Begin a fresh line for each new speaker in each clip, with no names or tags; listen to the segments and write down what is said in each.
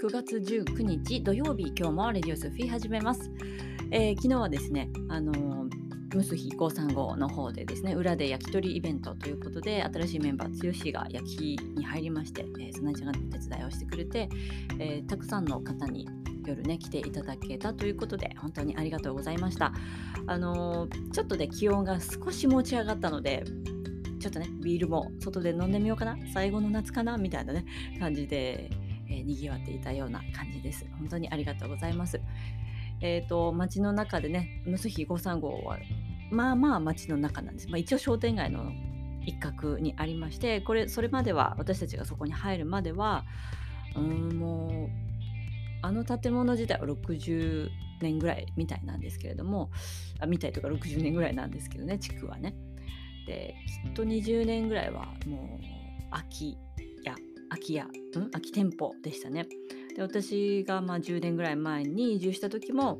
9月19日土曜日今日もレディオスフィー始めます、えー、昨日はですねあのームスヒ535の方でですね裏で焼き鳥イベントということで新しいメンバー剛が焼きに入りまして、えー、そなちゃんが手伝いをしてくれて、えー、たくさんの方に夜ね来ていただけたということで本当にありがとうございました。あのー、ちょっとね気温が少し持ち上がったのでちょっとねビールも外で飲んでみようかな最後の夏かなみたいなね感じで、えー、賑わっていたような感じです。本当にありがとうございます。えっ、ー、と街の中でねムスヒ535はまあまあ街の中なんです、まあ、一応商店街の一角にありましてこれそれまでは私たちがそこに入るまではうんもうあの建物自体は60年ぐらいみたいなんですけれどもあみたいとか60年ぐらいなんですけどね地区はね。できっと20年ぐらいはもう空き空き家、うん、空き店舗でしたねで私がまあ10年ぐらい前に移住した時も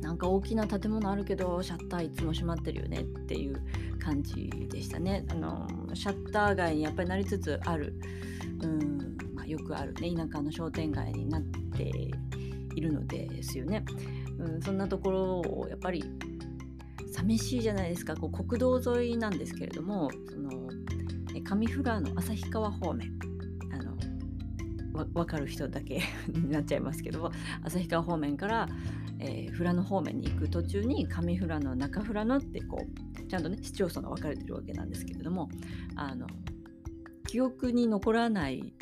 なんか大きな建物あるけどシャッターいつも閉まってるよねっていう感じでしたね。あのシャッター街にやっぱりなりつつある、うんまあ、よくあるね田舎の商店街になっているのですよね。うん、そんなところをやっぱり寂しいじゃないですかこう国道沿いなんですけれどもその上富良野旭川方面分かる人だけ になっちゃいますけど旭川方面からえー、富良野方面に行く途中に上富良野中富良野ってこうちゃんとね市町村が分かれてるわけなんですけれどもあの記憶に残らない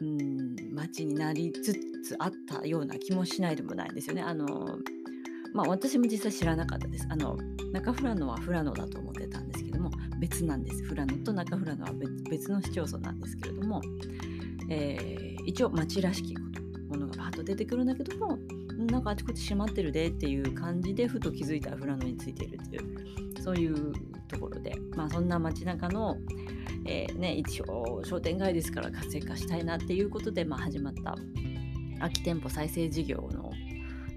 うん街になりつつあったような気もしないでもないんですよね。あのまあ私も実際知らなかったです。あの中富良野は富良野だと思ってたんですけども別なんです。富良野と中富良野は別の市町村なんですけれども、えー、一応町らしきものがバーッと出てくるんだけどもなんかあちこち閉まってるでっていう感じでふと気づいたら富良野についているっていうそういうところで。まあそんな街中の、えー、ね、一応商店街ですから活性化したいなっていうことで、まあ、始まった空き店舗再生事業の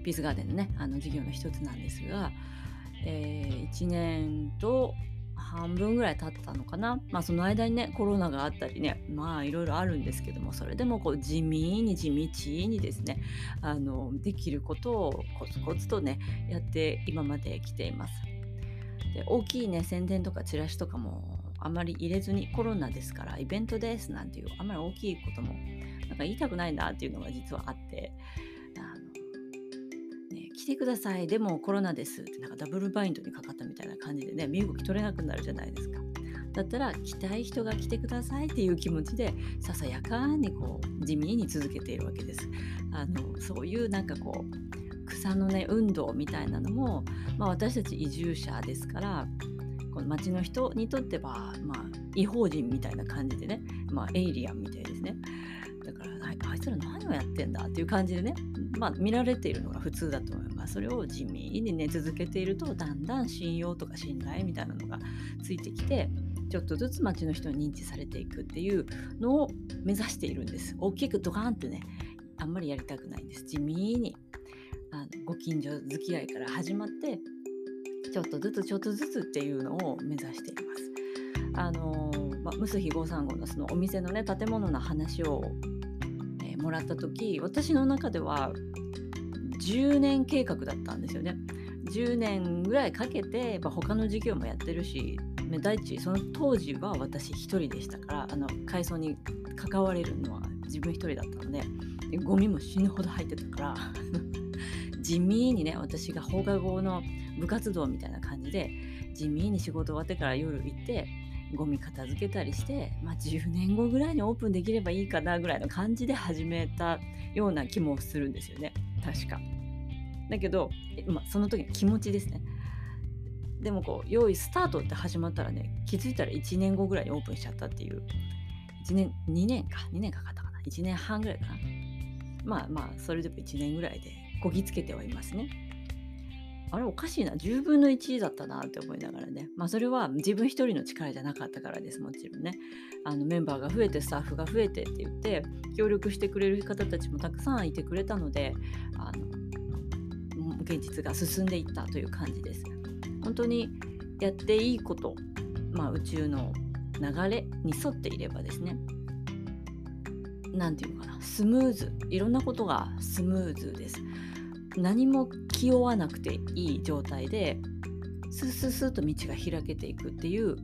ピースガーデンのねあの事業の一つなんですが、えー、1年と半分ぐらい経ったのかなまあその間にねコロナがあったりねまあいろいろあるんですけどもそれでもこう地味に地道にですねあのできることをコツコツとねやって今まで来ています。で大きいね宣伝とかチラシとかもあまり入れずにコロナですからイベントですなんていうあまり大きいこともなんか言いたくないなっていうのが実はあって来てください。でもコロナです。ってなんかダブルバインドにかかったみたいな感じでね身動き取れなくなるじゃないですか。だったら来たい人が来てくださいっていう気持ちでささやかにこう地味に続けているわけです。あのそういうなんかこう草のね運動みたいなのも、まあ、私たち移住者ですからこの町の人にとっては、まあ、違法人みたいな感じでね、まあ、エイリアンみたいですね。だからあいつら何をやってんだっていう感じでねまあ、見られているのが普通だと思います。それを地味にね続けているとだんだん信用とか信頼みたいなのがついてきてちょっとずつ町の人に認知されていくっていうのを目指しているんです。大きくドカンってねあんまりやりたくないんです。地味にあのご近所付き合いから始まってちょっとずつちょっとずつっていうのを目指しています。あのまあ、ムスヒ535のそのお店のね建物の話をもらった時私の中では10年計画だったんですよね。10年ぐらいかけてやっ他の授業もやってるし第一その当時は私一人でしたからあの改装に関われるのは自分一人だったのででゴミも死ぬほど入ってたから 地味にね私が放課後の部活動みたいな感じで地味に仕事終わってから夜行ってゴミ片付けたりして、まあ、10年後ぐらいにオープンできればいいかなぐらいの感じで始めたような気もするんですよね確か。だけど、まあ、その時の気持ちですね。でもこう用意スタートって始まったらね気づいたら1年後ぐらいにオープンしちゃったっていう1年2年か2年かかったかな1年半ぐらいかなまあまあそれでも1年ぐらいでこぎつけてはいますね。あれおかしいな。10分の1だったなって思いながらね。まあそれは自分一人の力じゃなかったからです。もちろんね。あのメンバーが増えてスタッフが増えてって言って協力してくれる方たちもたくさんいてくれたのであの現実が進んでいったという感じです。本当にやっていいこと、まあ、宇宙の流れに沿っていればですね。何て言うのかな。スムーズ。いろんなことがスムーズです。何も気負わなくていい状態でスースースーと道が開けていくっていう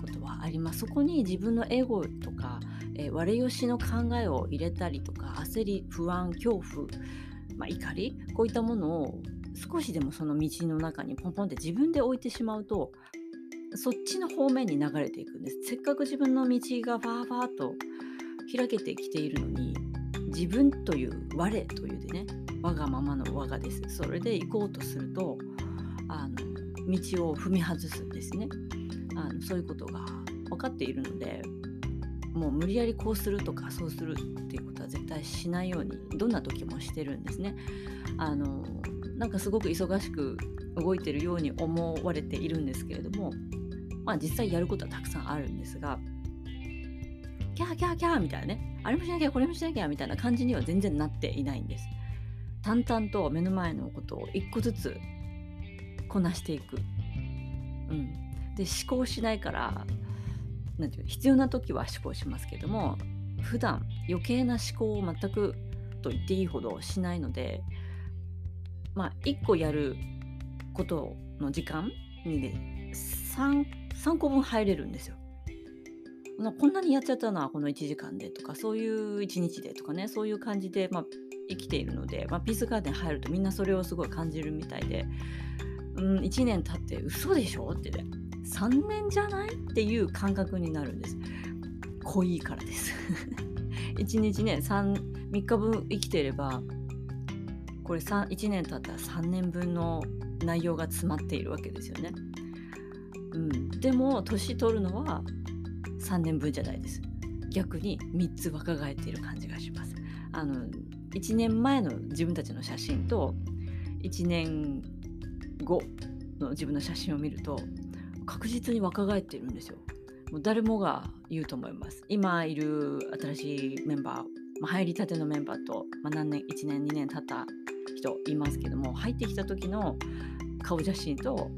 ことはあります。そこに自分のエゴとか、えー、良し悪しの考えを入れたりとか焦り不安恐怖、まあ、怒りこういったものを少しでもその道の中にポンポンって自分で置いてしまうとそっちの方面に流れていくんです。せっかく自分の道がファーファーと開けてきているのに自分という我というでね我がままの我がです。それで行こうとするとあの道を踏み外すんですね。あのそういうことが分かっているのでもう無理やりこうするとかそうするっていうことは絶対しないようにどんな時もしてるんですね。あのなんかすごく忙しく動いてるように思われているんですけれどもまあ実際やることはたくさんあるんですがキャーキャーキャーみたいなねあれもしなきゃこれもしなきゃみたいな感じには全然なっていないんです。淡々と目の前のことを一個ずつこなしていく、うん、で思考しないからなんていう必要な時は思考しますけども普段余計な思考を全くと言っていいほどしないのでまあ1個やることの時間にね 3, 3個分入れるんですよ。こんなにやっちゃったなこの1時間でとかそういう1日でとかねそういう感じで、まあ、生きているので、まあ、ピースガーデン入るとみんなそれをすごい感じるみたいで、うん、1年経って嘘でしょってね3年じゃないっていう感覚になるんです。濃いからです。1日ね 3, 3日分生きていればこれ1年経ったら3年分の内容が詰まっているわけですよね。うん、でも年取るのは3年分じゃないです。逆に3つ若返っている感じがします。あの1年前の自分たちの写真と1年後の自分の写真を見ると確実に若返っているんですよ。もう誰もが言うと思います。今いる新しいメンバー、まあ、入りたてのメンバーと、まあ、何年1年2年経った人いますけども入ってきた時の顔写真と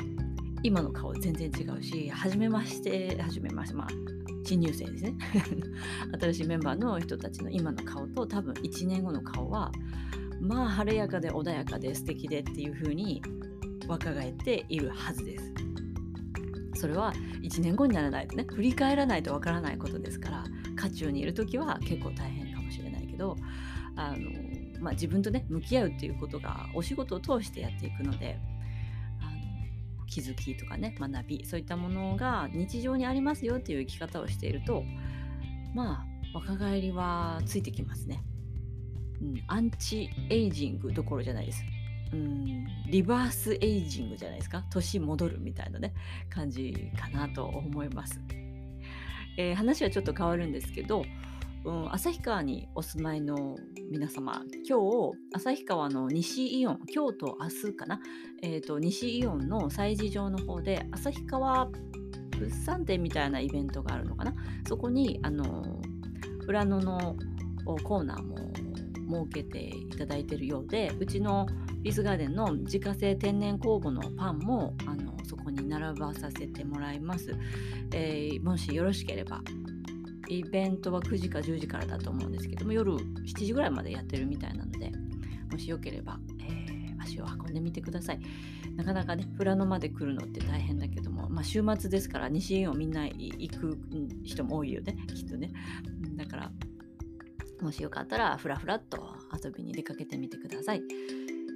今の顔全然違うし初めまして初めましてまあ新入生ですね 新しいメンバーの人たちの今の顔と多分1年後の顔はまあ晴れやかで穏やかで素敵でっていう風に若返っているはずです。それは1年後にならないとね振り返らないとわからないことですから渦中にいる時は結構大変かもしれないけどあの、まあ、自分とね向き合うっていうことがお仕事を通してやっていくので気づきとかね学びそういったものが日常にありますよっていう生き方をしているとまあ若返りはついてきますね。うん、アンチエイジングどころじゃないです。うんリバースエイジングじゃないですか年戻るみたいなね感じかなと思います、えー、話はちょっと変わるんですけど、うん、旭川にお住まいの皆様今日旭川の西イオン今日と明日かな、えーと、西イオンの催事場の方で旭川物産展みたいなイベントがあるのかな？そこにあの裏野のコーナーも設けていただいているようでうちのピースガーデンの自家製天然酵母のパンもあのそこに並ばさせてもらいます、えー、もしよろしければイベントは9時か10時からだと思うんですけども夜7時ぐらいまでやってるみたいなのでもしよければ、えー、足を運んでみてくださいなかなかね富良野まで来るのって大変だけども、まあ、週末ですから西園をみんな行く人も多いよねきっとねだからもしよかったらふらふらっと遊びに出かけてみてください。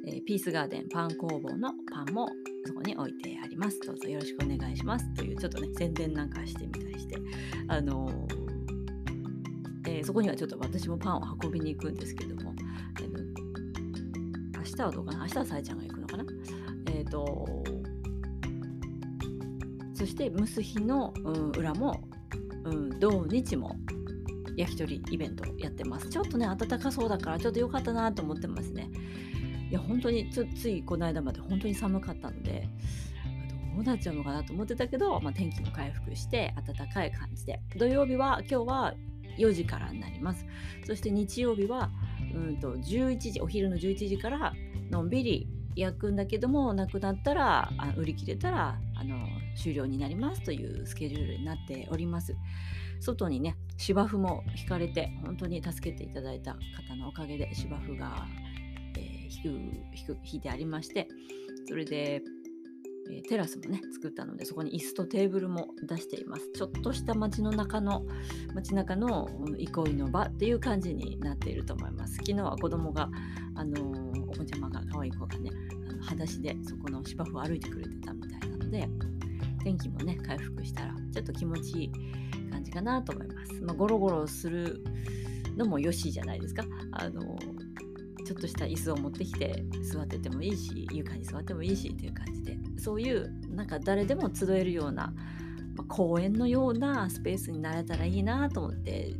えー、ピースガーデンパン工房のパンもそこに置いてあります。どうぞよろしくお願いします。というちょっとね、宣伝なんかしてみたりして、あのー、えー、そこにはちょっと私もパンを運びに行くんですけども、えー、明日はどうかな？明日はさえちゃんが行くのかな？えっ、ー、と、そして蒸す日の、うん、裏も、うん、土日も焼き鳥イベントやってます。ちょっとね、暖かそうだから、ちょっと良かったなと思ってますね。いや、本当につ、ついこの間まで本当に寒かったので、どうなっちゃうのかなと思ってたけど、まあ、天気も回復して暖かい感じで、土曜日は今日は4時からになります。そして日曜日は、うんと11時、お昼の11時からのんびり焼くんだけどもなくなったらあ売り切れたらあの終了になりますというスケジュールになっております。外にね芝生も引かれて本当に助けていただいた方のおかげで芝生が、えー、引く引いてありましてそれでえテラスもね作ったのでそこに椅子とテーブルも出しています。ちょっとした街の中の街中の憩いの場っていう感じになっていると思います。昨日は子供があのお子ちゃまが可愛い子がねあの裸足でそこの芝生を歩いてくれてたみたいなので天気もね回復したらちょっと気持ちいい感じかなと思います、まあ、ゴロゴロするのもよしじゃないですか。あのちょっとした椅子を持ってきて座っててもいいし床に座ってもいいしっていう感じでそういうなんか誰でも集えるような、まあ、公園のようなスペースになれたらいいなと思って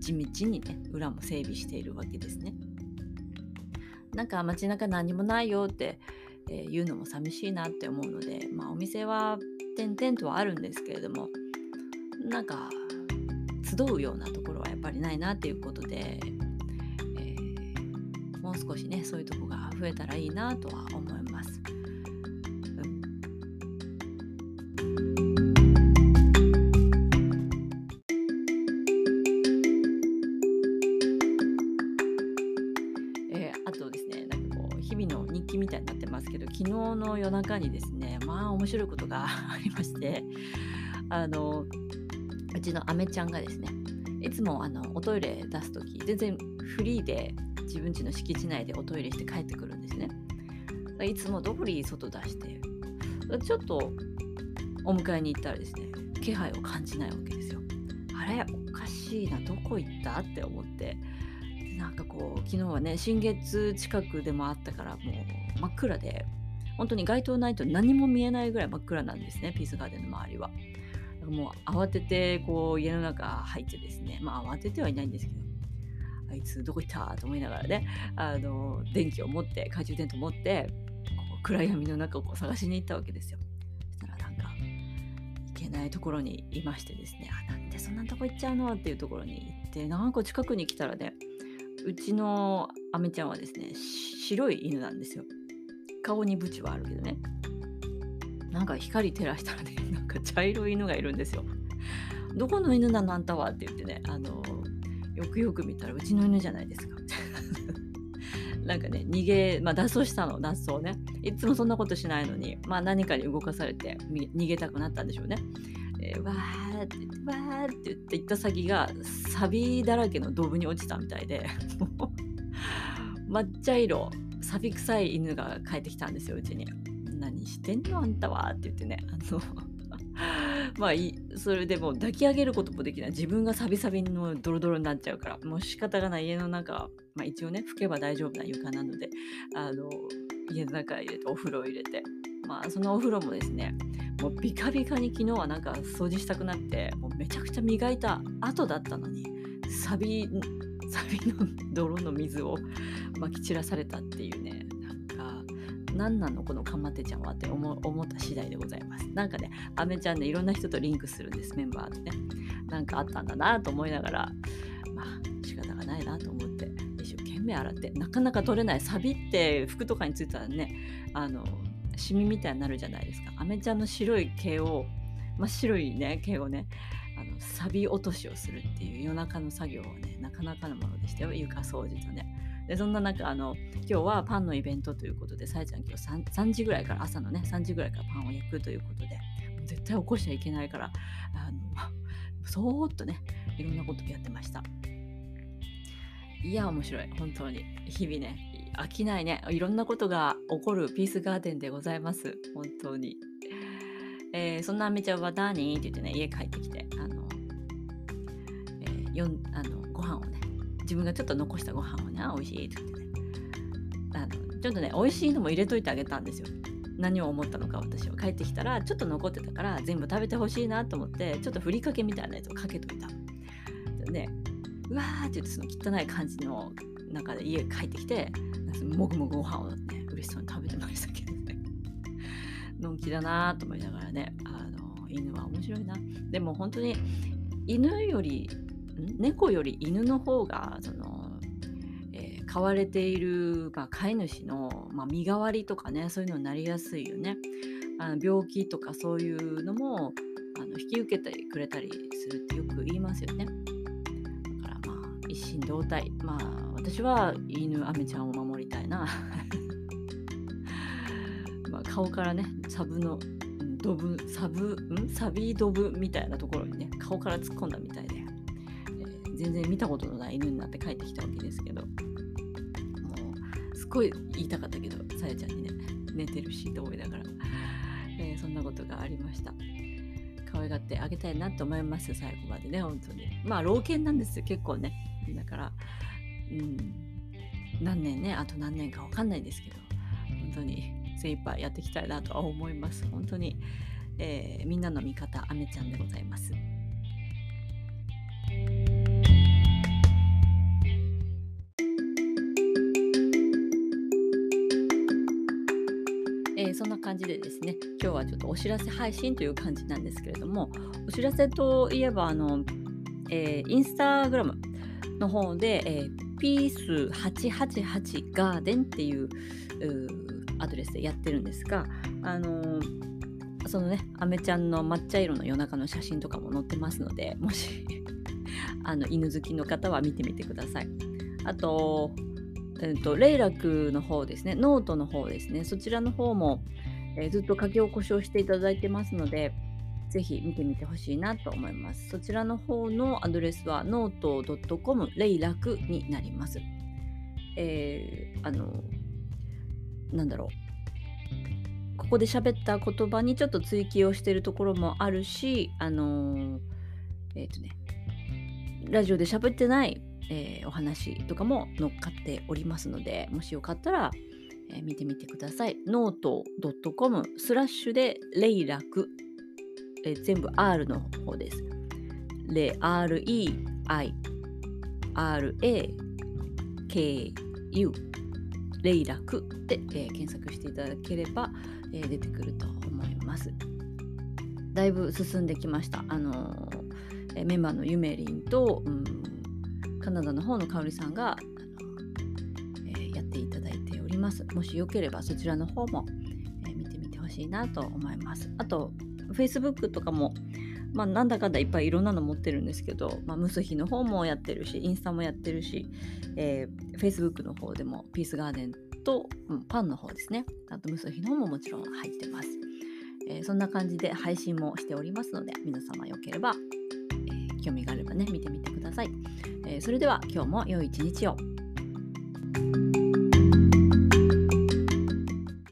地道にね裏も整備しているわけですね。なんか街中何もないよって、えー、言うのも寂しいなって思うので、まあ、お店は点々とはあるんですけれどもなんか集うようなところはやっぱりないなっていうことでもう少しねそういうとこが増えたらいいなとは思います。えあとですねなんかこう日々の日記みたいになってますけど昨日の夜中にですねまあ面白いことが ありましてあのうちのアメちゃんがですねいつもあのおトイレ出す時全然フリーで自分家の敷地内でおトイレして帰ってくるんですね。いつも通り外出してちょっとお迎えに行ったらですね気配を感じないわけですよ。あれおかしいなどこ行った？って思ってなんかこう昨日はね新月近くでもあったからもう真っ暗で本当に街灯ないと何も見えないぐらい真っ暗なんですねピースガーデンの周りは。もう慌ててこう家の中入ってですねまあ慌ててはいないんですけどあいつどこ行った？と思いながらねあの電気を持って懐中電灯を持ってこう暗闇の中をこう探しに行ったわけですよ。そしたらなんか行けないところにいましてですねあなんでそんなとこ行っちゃうの？っていうところに行ってなんか近くに来たらねうちのアメちゃんはですね白い犬なんですよ。顔にブチはあるけどね。なんか光照らしたらねなんか茶色い犬がいるんですよ。どこの犬なの？あんたは？って言ってねあのよくよく見たらうちの犬じゃないですか。なんかね逃げ、まあ、脱走したの脱走ねいつもそんなことしないのに、まあ、何かに動かされて逃げたくなったんでしょうね。えー、わーってわーって言って行った先がサビだらけのドブに落ちたみたいで 抹茶色サビ臭い犬が帰ってきたんですようちに。何してんのあんたはって言ってねあのまあそれでも抱き上げることもできない。自分がサビサビのドロドロになっちゃうから。もう仕方がない。家の中、まあ、一応ね拭けば大丈夫な床なのであの家の中入れてお風呂入れて。まあそのお風呂もですねもうビカビカに昨日はなんか掃除したくなってもうめちゃくちゃ磨いた後だったのにサビサビの泥の水をまき散らされたっていうね。何なのこのかまってちゃんはって思った次第でございます。なんかね、アメちゃんね、いろんな人とリンクするんです、メンバーとね。なんかあったんだなと思いながら、まあ仕方がないなと思って、一生懸命洗って、なかなか取れない。サビって服とかについたらね、あの、シミみたいになるじゃないですか。アメちゃんの白い毛を、真っ白いね、毛をね、あのサビ落としをするっていう夜中の作業はね、なかなかのものでしたよ、床掃除とね。でそんな中あの今日はパンのイベントということでさえちゃん今日 3, 3時ぐらいから朝のね3時ぐらいからパンを焼くということで絶対起こしちゃいけないからあのそーっとねいろんなことやってました。いや面白い。本当に。日々ね飽きないね。いろんなことが起こるピースガーデンでございます。本当に、えー、そんなあめちゃんは何って言ってね家帰ってきてあの、えー、よんあの自分がちょっと残したご飯をね美味しいって言って。ねあのちょっとね美味しいのも入れといてあげたんですよ。何を思ったのか私は帰ってきたらちょっと残ってたから全部食べてほしいなと思ってちょっとふりかけみたいなやつをかけといた。でうわーって言ってその汚い感じの中で家帰ってきてもぐもぐご飯をね嬉しそうに食べてましたけどね。のんきだなと思いながらねあの犬は面白いな。でも本当に犬より猫より犬の方がその、えー、飼われている、まあ、飼い主の、まあ、身代わりとかねそういうのになりやすいよね。あの病気とかそういうのもあの引き受けてくれたりするってよく言いますよね。だからまあ一心同体まあ私は犬アメちゃんを守りたいな。まあ顔からねサブのドブサブんサビドブみたいなところにね顔から突っ込んだみたいで、えー、全然見たことのない犬になって帰ってきたわけですけど。もうすっごい言いたかったけどさやちゃんにね寝てるしと思いながら。えー、そんなことがありました。可愛がってあげたいなと思います最後までね本当に。まあ老犬なんですよ結構ね。だからうん。何年ねあと何年か分かんないですけど。本当に精一杯やっていきたいなとは思います。本当に、えー、みんなの味方あめちゃんでございます。感じでですね今日はちょっとお知らせ配信という感じなんですけれどもお知らせといえばあの、えー、インスタグラムの方で、えー、ピース888ガーデンっていうアドレスでやってるんですがあのー、そのねアメちゃんの抹茶色の夜中の写真とかも載ってますのでもし あの犬好きの方は見てみてください。あとえーと、レイラクの方ですね、ノートの方ですね、そちらの方も、えー、ずっと書き起こしをしていただいてますので、ぜひ見てみてほしいなと思います。そちらの方のアドレスは note.com レイラクになります。えー、あの、なんだろう。ここで喋った言葉にちょっと追記をしてるところもあるし、あのえっ、ー、とね、ラジオで喋ってないえー、お話とかも乗っかっておりますので、もしよかったら、え、見てみてください。ノート .com スラッシュでレイラク、え、全部 R の方です。レ R-E-I R-A-K-U レイラクで、えー、検索していただければ、えー、出てくると思います。だいぶ進んできました。あのー、メンバーのゆめりんと、うんカナダの方の香里さんがます。もしよければそちらの方も、え、見てみてほしいなと思います。あと、Facebook とかも、まあ、なんだかんだいっぱいいろんなの持ってるんですけど、まあ、ムスヒの方もやってるし、インスタもやってるし、えー、Facebook の方でもピースガーデンと、うん、パンの方ですね。あとムスヒの方ももちろん入ってます。えー、そんな感じで配信もしておりますので、皆様よければ興味があればね見てみてください、えー、それでは今日も良い一日を